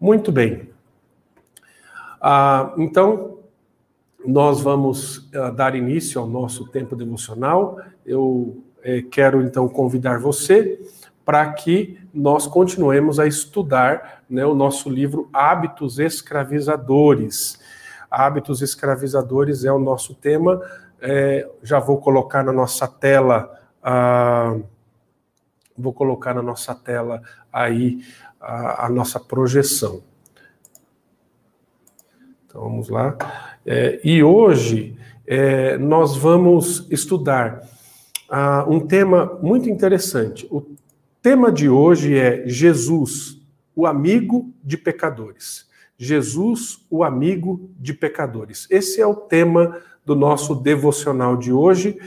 Muito bem. Ah, então, nós vamos ah, dar início ao nosso tempo devocional. Eu eh, quero então convidar você para que nós continuemos a estudar né, o nosso livro Hábitos Escravizadores. Hábitos Escravizadores é o nosso tema. É, já vou colocar na nossa tela. Ah, vou colocar na nossa tela aí a, a nossa projeção. Então vamos lá. É, e hoje é, nós vamos estudar ah, um tema muito interessante. O tema de hoje é Jesus, o amigo de pecadores. Jesus, o amigo de pecadores. Esse é o tema do nosso devocional de hoje.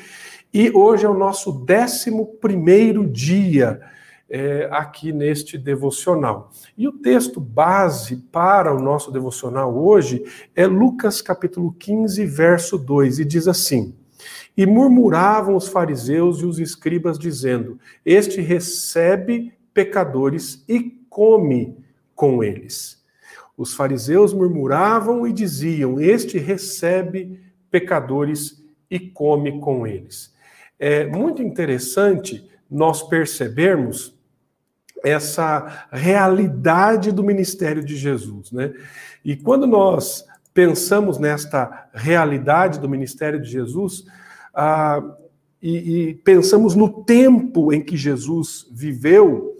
E hoje é o nosso décimo primeiro dia é, aqui neste devocional. E o texto base para o nosso devocional hoje é Lucas capítulo 15, verso 2, e diz assim: E murmuravam os fariseus e os escribas, dizendo: Este recebe pecadores e come com eles. Os fariseus murmuravam e diziam: Este recebe pecadores e come com eles. É muito interessante nós percebermos essa realidade do ministério de Jesus, né? E quando nós pensamos nesta realidade do ministério de Jesus, ah, e, e, pensamos no tempo em que Jesus viveu,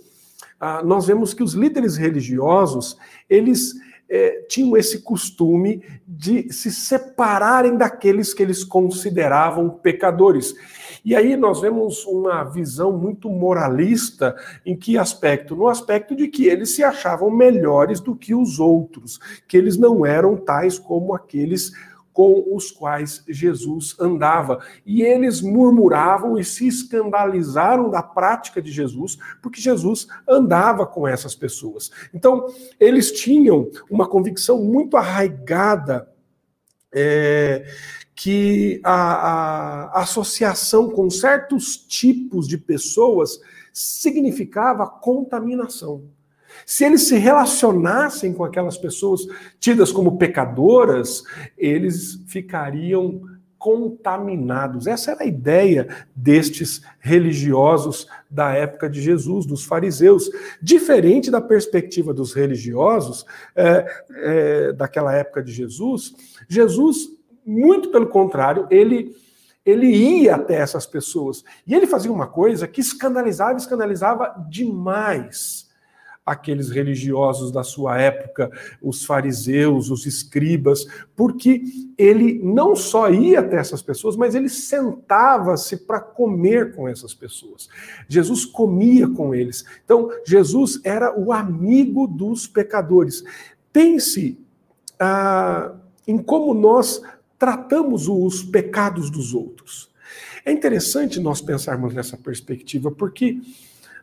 ah, nós vemos que os líderes religiosos, eles é, tinham esse costume de se separarem daqueles que eles consideravam pecadores. E aí nós vemos uma visão muito moralista em que aspecto? No aspecto de que eles se achavam melhores do que os outros, que eles não eram tais como aqueles com os quais Jesus andava. E eles murmuravam e se escandalizaram da prática de Jesus, porque Jesus andava com essas pessoas. Então, eles tinham uma convicção muito arraigada. É, que a, a, associação com certos tipos de pessoas significava contaminação. Se eles se relacionassem com aquelas pessoas tidas como pecadoras, eles ficariam contaminados. Essa era a ideia destes religiosos da época de Jesus, dos fariseus. Diferente da perspectiva dos religiosos é, é, daquela época de Jesus, Jesus muito pelo contrário, ele ele ia até essas pessoas. E ele fazia uma coisa que escandalizava, escandalizava demais aqueles religiosos da sua época, os fariseus, os escribas, porque ele não só ia até essas pessoas, mas ele sentava-se para comer com essas pessoas. Jesus comia com eles. Então, Jesus era o amigo dos pecadores. Pense ah, em como nós tratamos os pecados dos outros. É interessante nós pensarmos nessa perspectiva, porque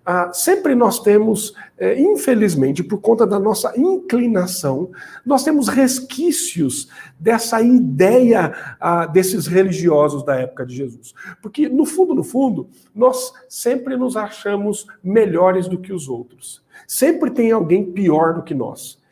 ah, sempre nós temos, é, infelizmente, por conta da nossa inclinação, nós temos resquícios dessa ideia ah, desses religiosos da época de Jesus. Porque, no fundo, no fundo, nós sempre nos achamos melhores do que os outros. Sempre tem alguém pior do que nós.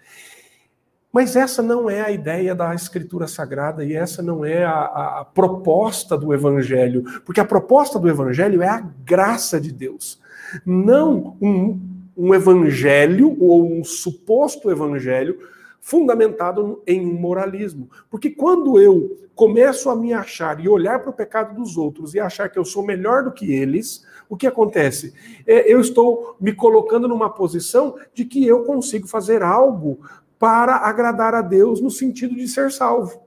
Mas essa não é a ideia da Escritura Sagrada e essa não é a, a, proposta do Evangelho, porque a proposta do Evangelho é a graça de Deus, não um, um Evangelho ou um suposto Evangelho fundamentado em moralismo. Porque quando eu começo a me achar e olhar para o pecado dos outros e achar que eu sou melhor do que eles, o que acontece? É, eu estou me colocando numa posição de que eu consigo fazer algo para agradar a Deus no sentido de ser salvo.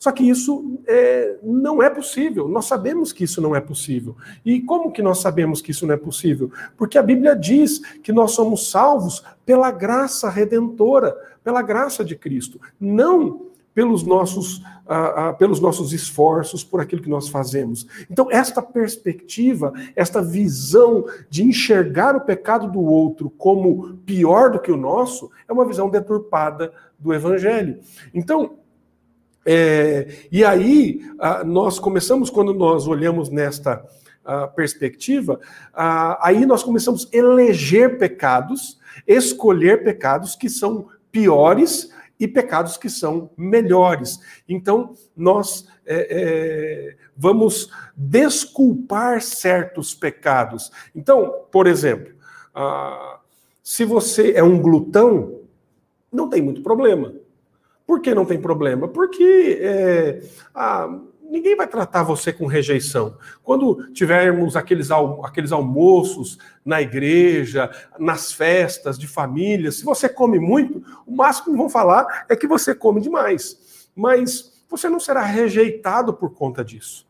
Só que isso é, não é possível. Nós sabemos que isso não é possível. E como que nós sabemos que isso não é possível? Porque a Bíblia diz que nós somos salvos pela graça redentora, pela graça de Cristo, não pelos nossos, ah, ah, pelos nossos esforços, por aquilo que nós fazemos. Então, esta perspectiva, esta visão de enxergar o pecado do outro como pior do que o nosso, é uma visão deturpada do Evangelho. Então, é, e aí, ah, nós começamos, quando nós olhamos nesta ah, perspectiva, ah, aí nós começamos a eleger pecados, escolher pecados que são piores e pecados que são melhores. Então, nós é, é, vamos desculpar certos pecados. Então, por exemplo, se você é um glutão, não tem muito problema. Por que não tem problema? Porque é, ah, ninguém vai tratar você com rejeição. Quando tivermos aqueles, aqueles almoços na igreja, nas festas de família, se você come muito, o máximo que vão falar é que você come demais. Mas você não será rejeitado por conta disso.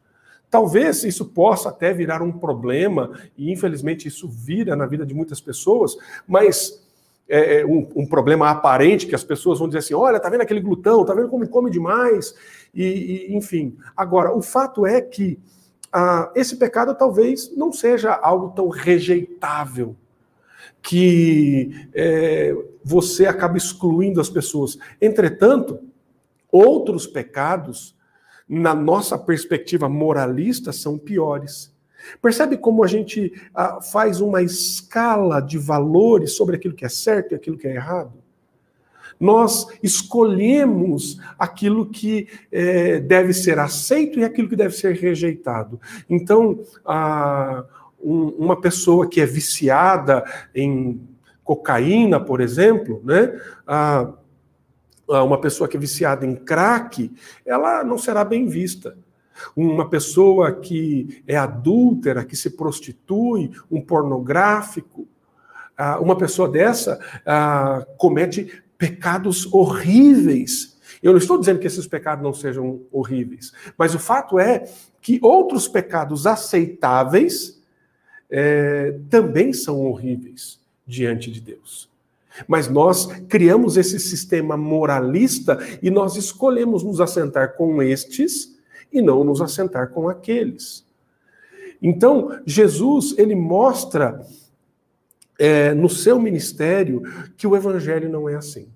Talvez isso possa até virar um problema, e infelizmente isso vira na vida de muitas pessoas, mas é, é, um, um, problema aparente que as pessoas vão dizer assim: olha, tá vendo aquele glutão, tá vendo como come demais, e, e enfim. Agora, o fato é que ah, esse pecado talvez não seja algo tão rejeitável que é, você acaba excluindo as pessoas. Entretanto, outros pecados, na nossa perspectiva moralista, são piores. Percebe como a gente ah, faz uma escala de valores sobre aquilo que é certo e aquilo que é errado? Nós escolhemos aquilo que é, deve ser aceito e aquilo que deve ser rejeitado. Então, ah, um, uma pessoa que é viciada em cocaína, por exemplo, né? Uma pessoa que é viciada em crack, ela não será bem vista uma pessoa que é adúltera, que se prostitui, um pornográfico, ah, uma pessoa dessa ah, comete pecados horríveis. Eu não estou dizendo que esses pecados não sejam horríveis, mas o fato é que outros pecados aceitáveis é, também são horríveis diante de Deus. Mas nós criamos esse sistema moralista e nós escolhemos nos assentar com estes e não nos assentar com aqueles. Então, Jesus, ele mostra é, no seu ministério que o evangelho não é assim.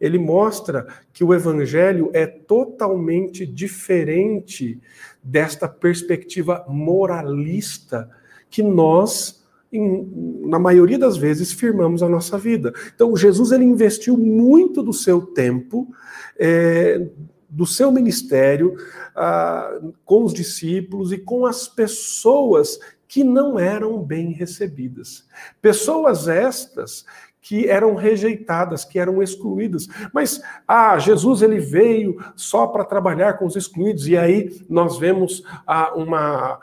Ele mostra que o evangelho é totalmente diferente desta perspectiva moralista que nós, na maioria das vezes, firmamos a nossa vida. Então, Jesus ele investiu muito do seu tempo é, do seu ministério ah, com os discípulos e com as pessoas que não eram bem recebidas. Pessoas estas que eram rejeitadas, que eram excluídas. Mas ah, Jesus ele veio só para trabalhar com os excluídos e aí nós vemos ah, uma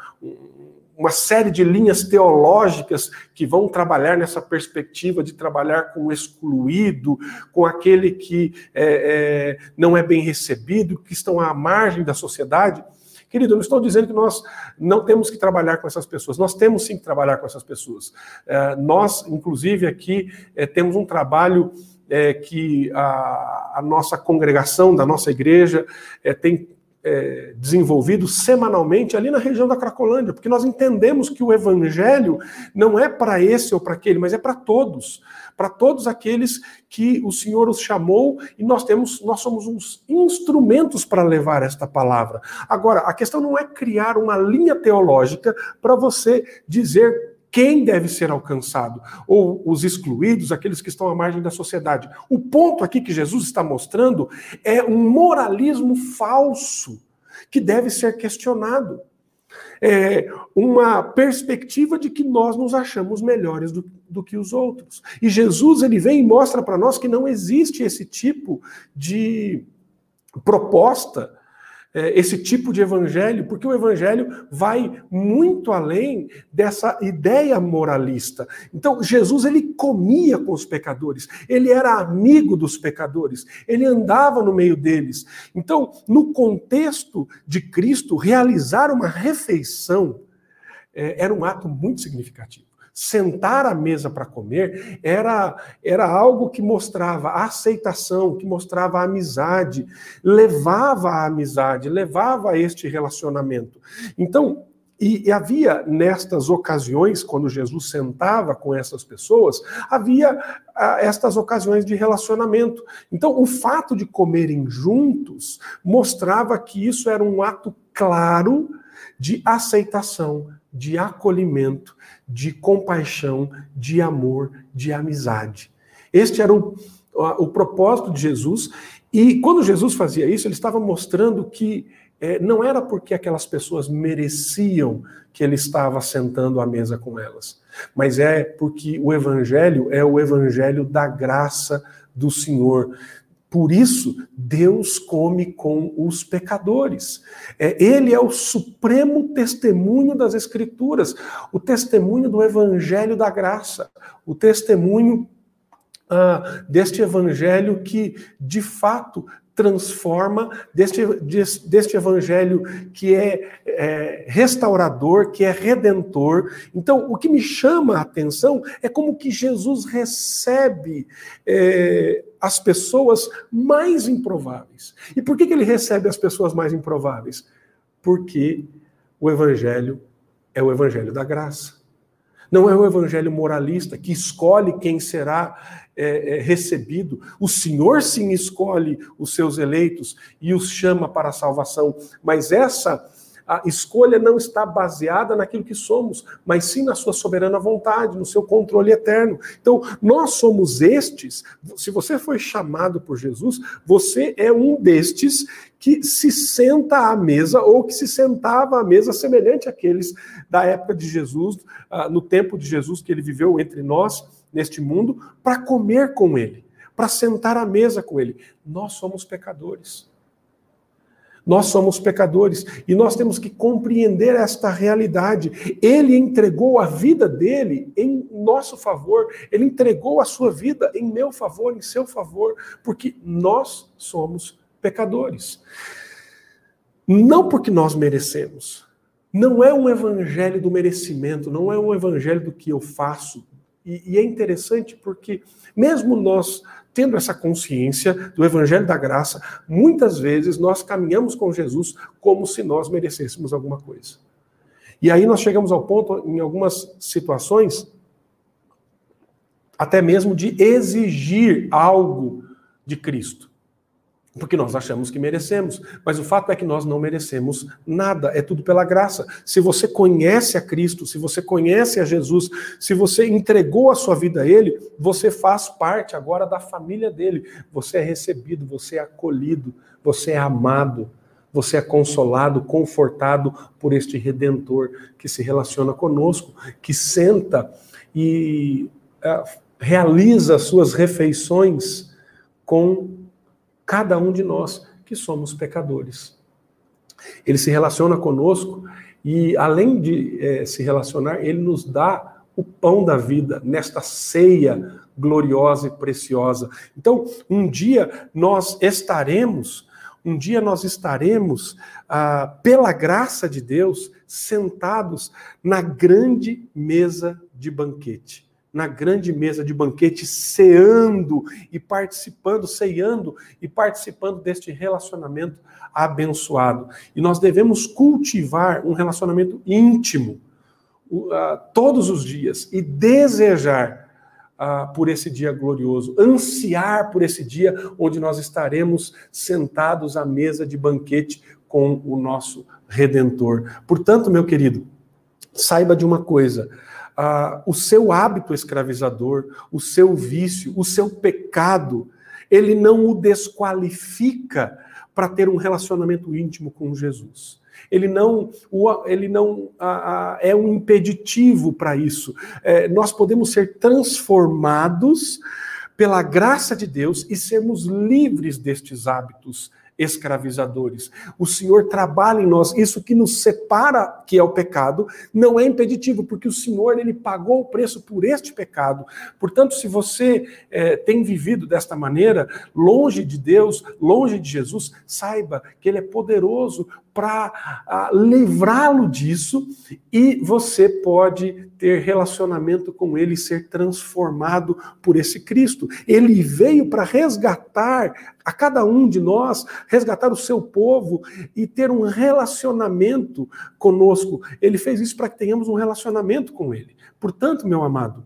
uma série de linhas teológicas que vão trabalhar nessa perspectiva de trabalhar com o excluído, com aquele que é, é, não é bem recebido, que estão à margem da sociedade. Querido, eu não estou dizendo que nós não temos que trabalhar com essas pessoas, nós temos sim que trabalhar com essas pessoas. É, nós, inclusive, aqui é, temos um trabalho é, que a, a, nossa congregação, da nossa igreja, é, tem é, desenvolvido semanalmente ali na região da Cracolândia, porque nós entendemos que o evangelho não é para esse ou para aquele, mas é para todos, para todos aqueles que o Senhor os chamou e nós temos, nós somos uns instrumentos para levar esta palavra. Agora, a questão não é criar uma linha teológica para você dizer quem deve ser alcançado, ou os excluídos, aqueles que estão à margem da sociedade. O ponto aqui que Jesus está mostrando é um moralismo falso que deve ser questionado. É uma perspectiva de que nós nos achamos melhores do, do que os outros. E Jesus ele vem e mostra para nós que não existe esse tipo de proposta esse tipo de evangelho, porque o evangelho vai muito além dessa ideia moralista. Então, Jesus ele comia com os pecadores, ele era amigo dos pecadores, ele andava no meio deles. Então, no contexto de Cristo, realizar uma refeição é, era um ato muito significativo sentar à mesa para comer era, era algo que mostrava aceitação, que mostrava amizade, levava a amizade, levava a este relacionamento. Então, e, e, havia nestas ocasiões, quando Jesus sentava com essas pessoas, havia estas ocasiões de relacionamento. Então, o fato de comerem juntos mostrava que isso era um ato claro de aceitação, de acolhimento, de compaixão, de amor, de amizade. Este era o, o propósito de Jesus. E quando Jesus fazia isso, ele estava mostrando que é, não era porque aquelas pessoas mereciam que ele estava sentando à mesa com elas, mas é porque o evangelho é o evangelho da graça do Senhor. Por isso, Deus come com os pecadores. É, ele é o supremo testemunho das Escrituras, o testemunho do Evangelho da graça, o testemunho ah, deste Evangelho que, de fato, transforma, deste, deste evangelho que é, é, restaurador, que é redentor. Então, o que me chama a atenção é como que Jesus recebe é, as pessoas mais improváveis. E por que, que ele recebe as pessoas mais improváveis? Porque o evangelho é o evangelho da graça. Não é o evangelho moralista que escolhe quem será é, é, recebido. O Senhor sim escolhe os seus eleitos e os chama para a salvação, mas essa a escolha não está baseada naquilo que somos, mas sim na sua soberana vontade, no seu controle eterno. Então, nós somos estes, se você foi chamado por Jesus, você é um destes que se senta à mesa ou que se sentava à mesa semelhante àqueles da época de Jesus, ah, no tempo de Jesus que ele viveu entre nós neste mundo para comer com Ele, para sentar à mesa com Ele. Nós somos pecadores. Nós somos pecadores e nós temos que compreender esta realidade. Ele entregou a vida dele em nosso favor, ele entregou a sua vida em meu favor, em seu favor, porque nós somos pecadores. Não porque nós merecemos. Não é um evangelho do merecimento, não é um evangelho do que eu faço, e, e é interessante porque, mesmo nós tendo essa consciência do Evangelho da Graça, muitas vezes nós caminhamos com Jesus como se nós merecêssemos alguma coisa. E aí nós chegamos ao ponto, em algumas situações, até mesmo de exigir algo de Cristo porque nós achamos que merecemos, mas o fato é que nós não merecemos nada, é tudo pela graça. Se você conhece a Cristo, se você conhece a Jesus, se você entregou a sua vida a Ele, você faz parte agora da família dele. Você é recebido, você é acolhido, você é amado, você é consolado, confortado por este Redentor que se relaciona conosco, que senta e uh, realiza suas refeições com cada um de nós que somos pecadores. Ele se relaciona conosco e, além de é, se relacionar, ele nos dá o pão da vida nesta ceia gloriosa e preciosa. Então, um dia nós estaremos, um dia nós estaremos, ah, pela graça de Deus, sentados na grande mesa de banquete na grande mesa de banquete, ceando e participando, ceando e participando deste relacionamento abençoado. E nós devemos cultivar um relacionamento íntimo uh, todos os dias e desejar uh, por esse dia glorioso, ansiar por esse dia onde nós estaremos sentados à mesa de banquete com o nosso Redentor. Portanto, meu querido, saiba de uma coisa ah, o seu hábito escravizador, o seu vício, o seu pecado, ele não o desqualifica para ter um relacionamento íntimo com Jesus. Ele não, ele não ah, é um impeditivo para isso. É, nós podemos ser transformados pela graça de Deus e sermos livres destes hábitos escravizadores. O Senhor trabalha em nós. Isso que nos separa, que é o pecado, não é impeditivo, porque o Senhor ele pagou o preço por este pecado. Portanto, se você é, tem vivido desta maneira, longe de Deus, longe de Jesus, saiba que Ele é poderoso para livrá-lo disso e você pode ter relacionamento com ele, ser transformado por esse Cristo. Ele veio para resgatar a cada um de nós, resgatar o seu povo e ter um relacionamento conosco. Ele fez isso para que tenhamos um relacionamento com ele. Portanto, meu amado,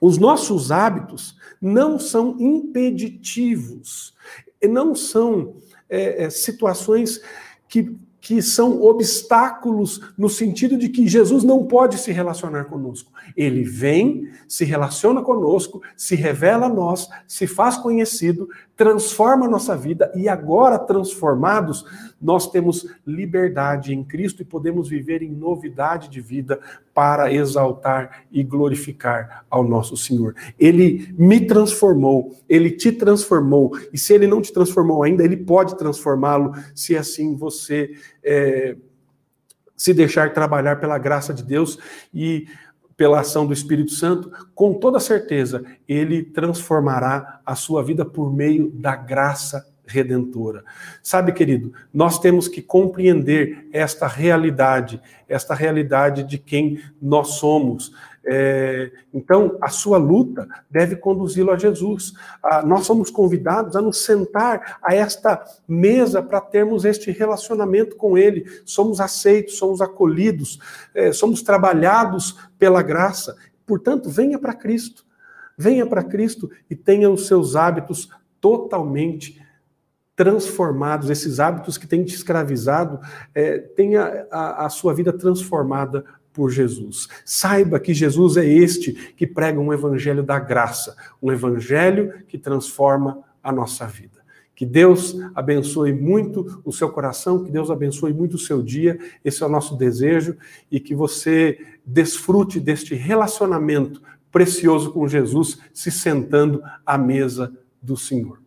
os nossos hábitos não são impeditivos, não são é, é, situações que que são obstáculos no sentido de que Jesus não pode se relacionar conosco. Ele vem, se relaciona conosco, se revela a nós, se faz conhecido, transforma a nossa vida e agora transformados, nós temos liberdade em Cristo e podemos viver em novidade de vida para exaltar e glorificar ao nosso Senhor. Ele me transformou, ele te transformou, e se ele não te transformou ainda, ele pode transformá-lo se assim você é, se deixar trabalhar pela graça de Deus e pela ação do Espírito Santo, com toda certeza, ele transformará a sua vida por meio da graça redentora. Sabe, querido, nós temos que compreender esta realidade, esta realidade de quem nós somos. É, então, a sua luta deve conduzi-lo a Jesus. Ah, nós somos convidados a nos sentar a esta mesa para termos este relacionamento com Ele. Somos aceitos, somos acolhidos, é, somos trabalhados pela graça. Portanto, venha para Cristo. Venha para Cristo e tenha os seus hábitos totalmente transformados, esses hábitos que têm te escravizado, é, tenha a, a sua vida transformada por Jesus. Saiba que Jesus é este que prega um evangelho da graça, um evangelho que transforma a nossa vida. Que Deus abençoe muito o seu coração, que Deus abençoe muito o seu dia, esse é o nosso desejo, e que você desfrute deste relacionamento precioso com Jesus, se sentando à mesa do Senhor.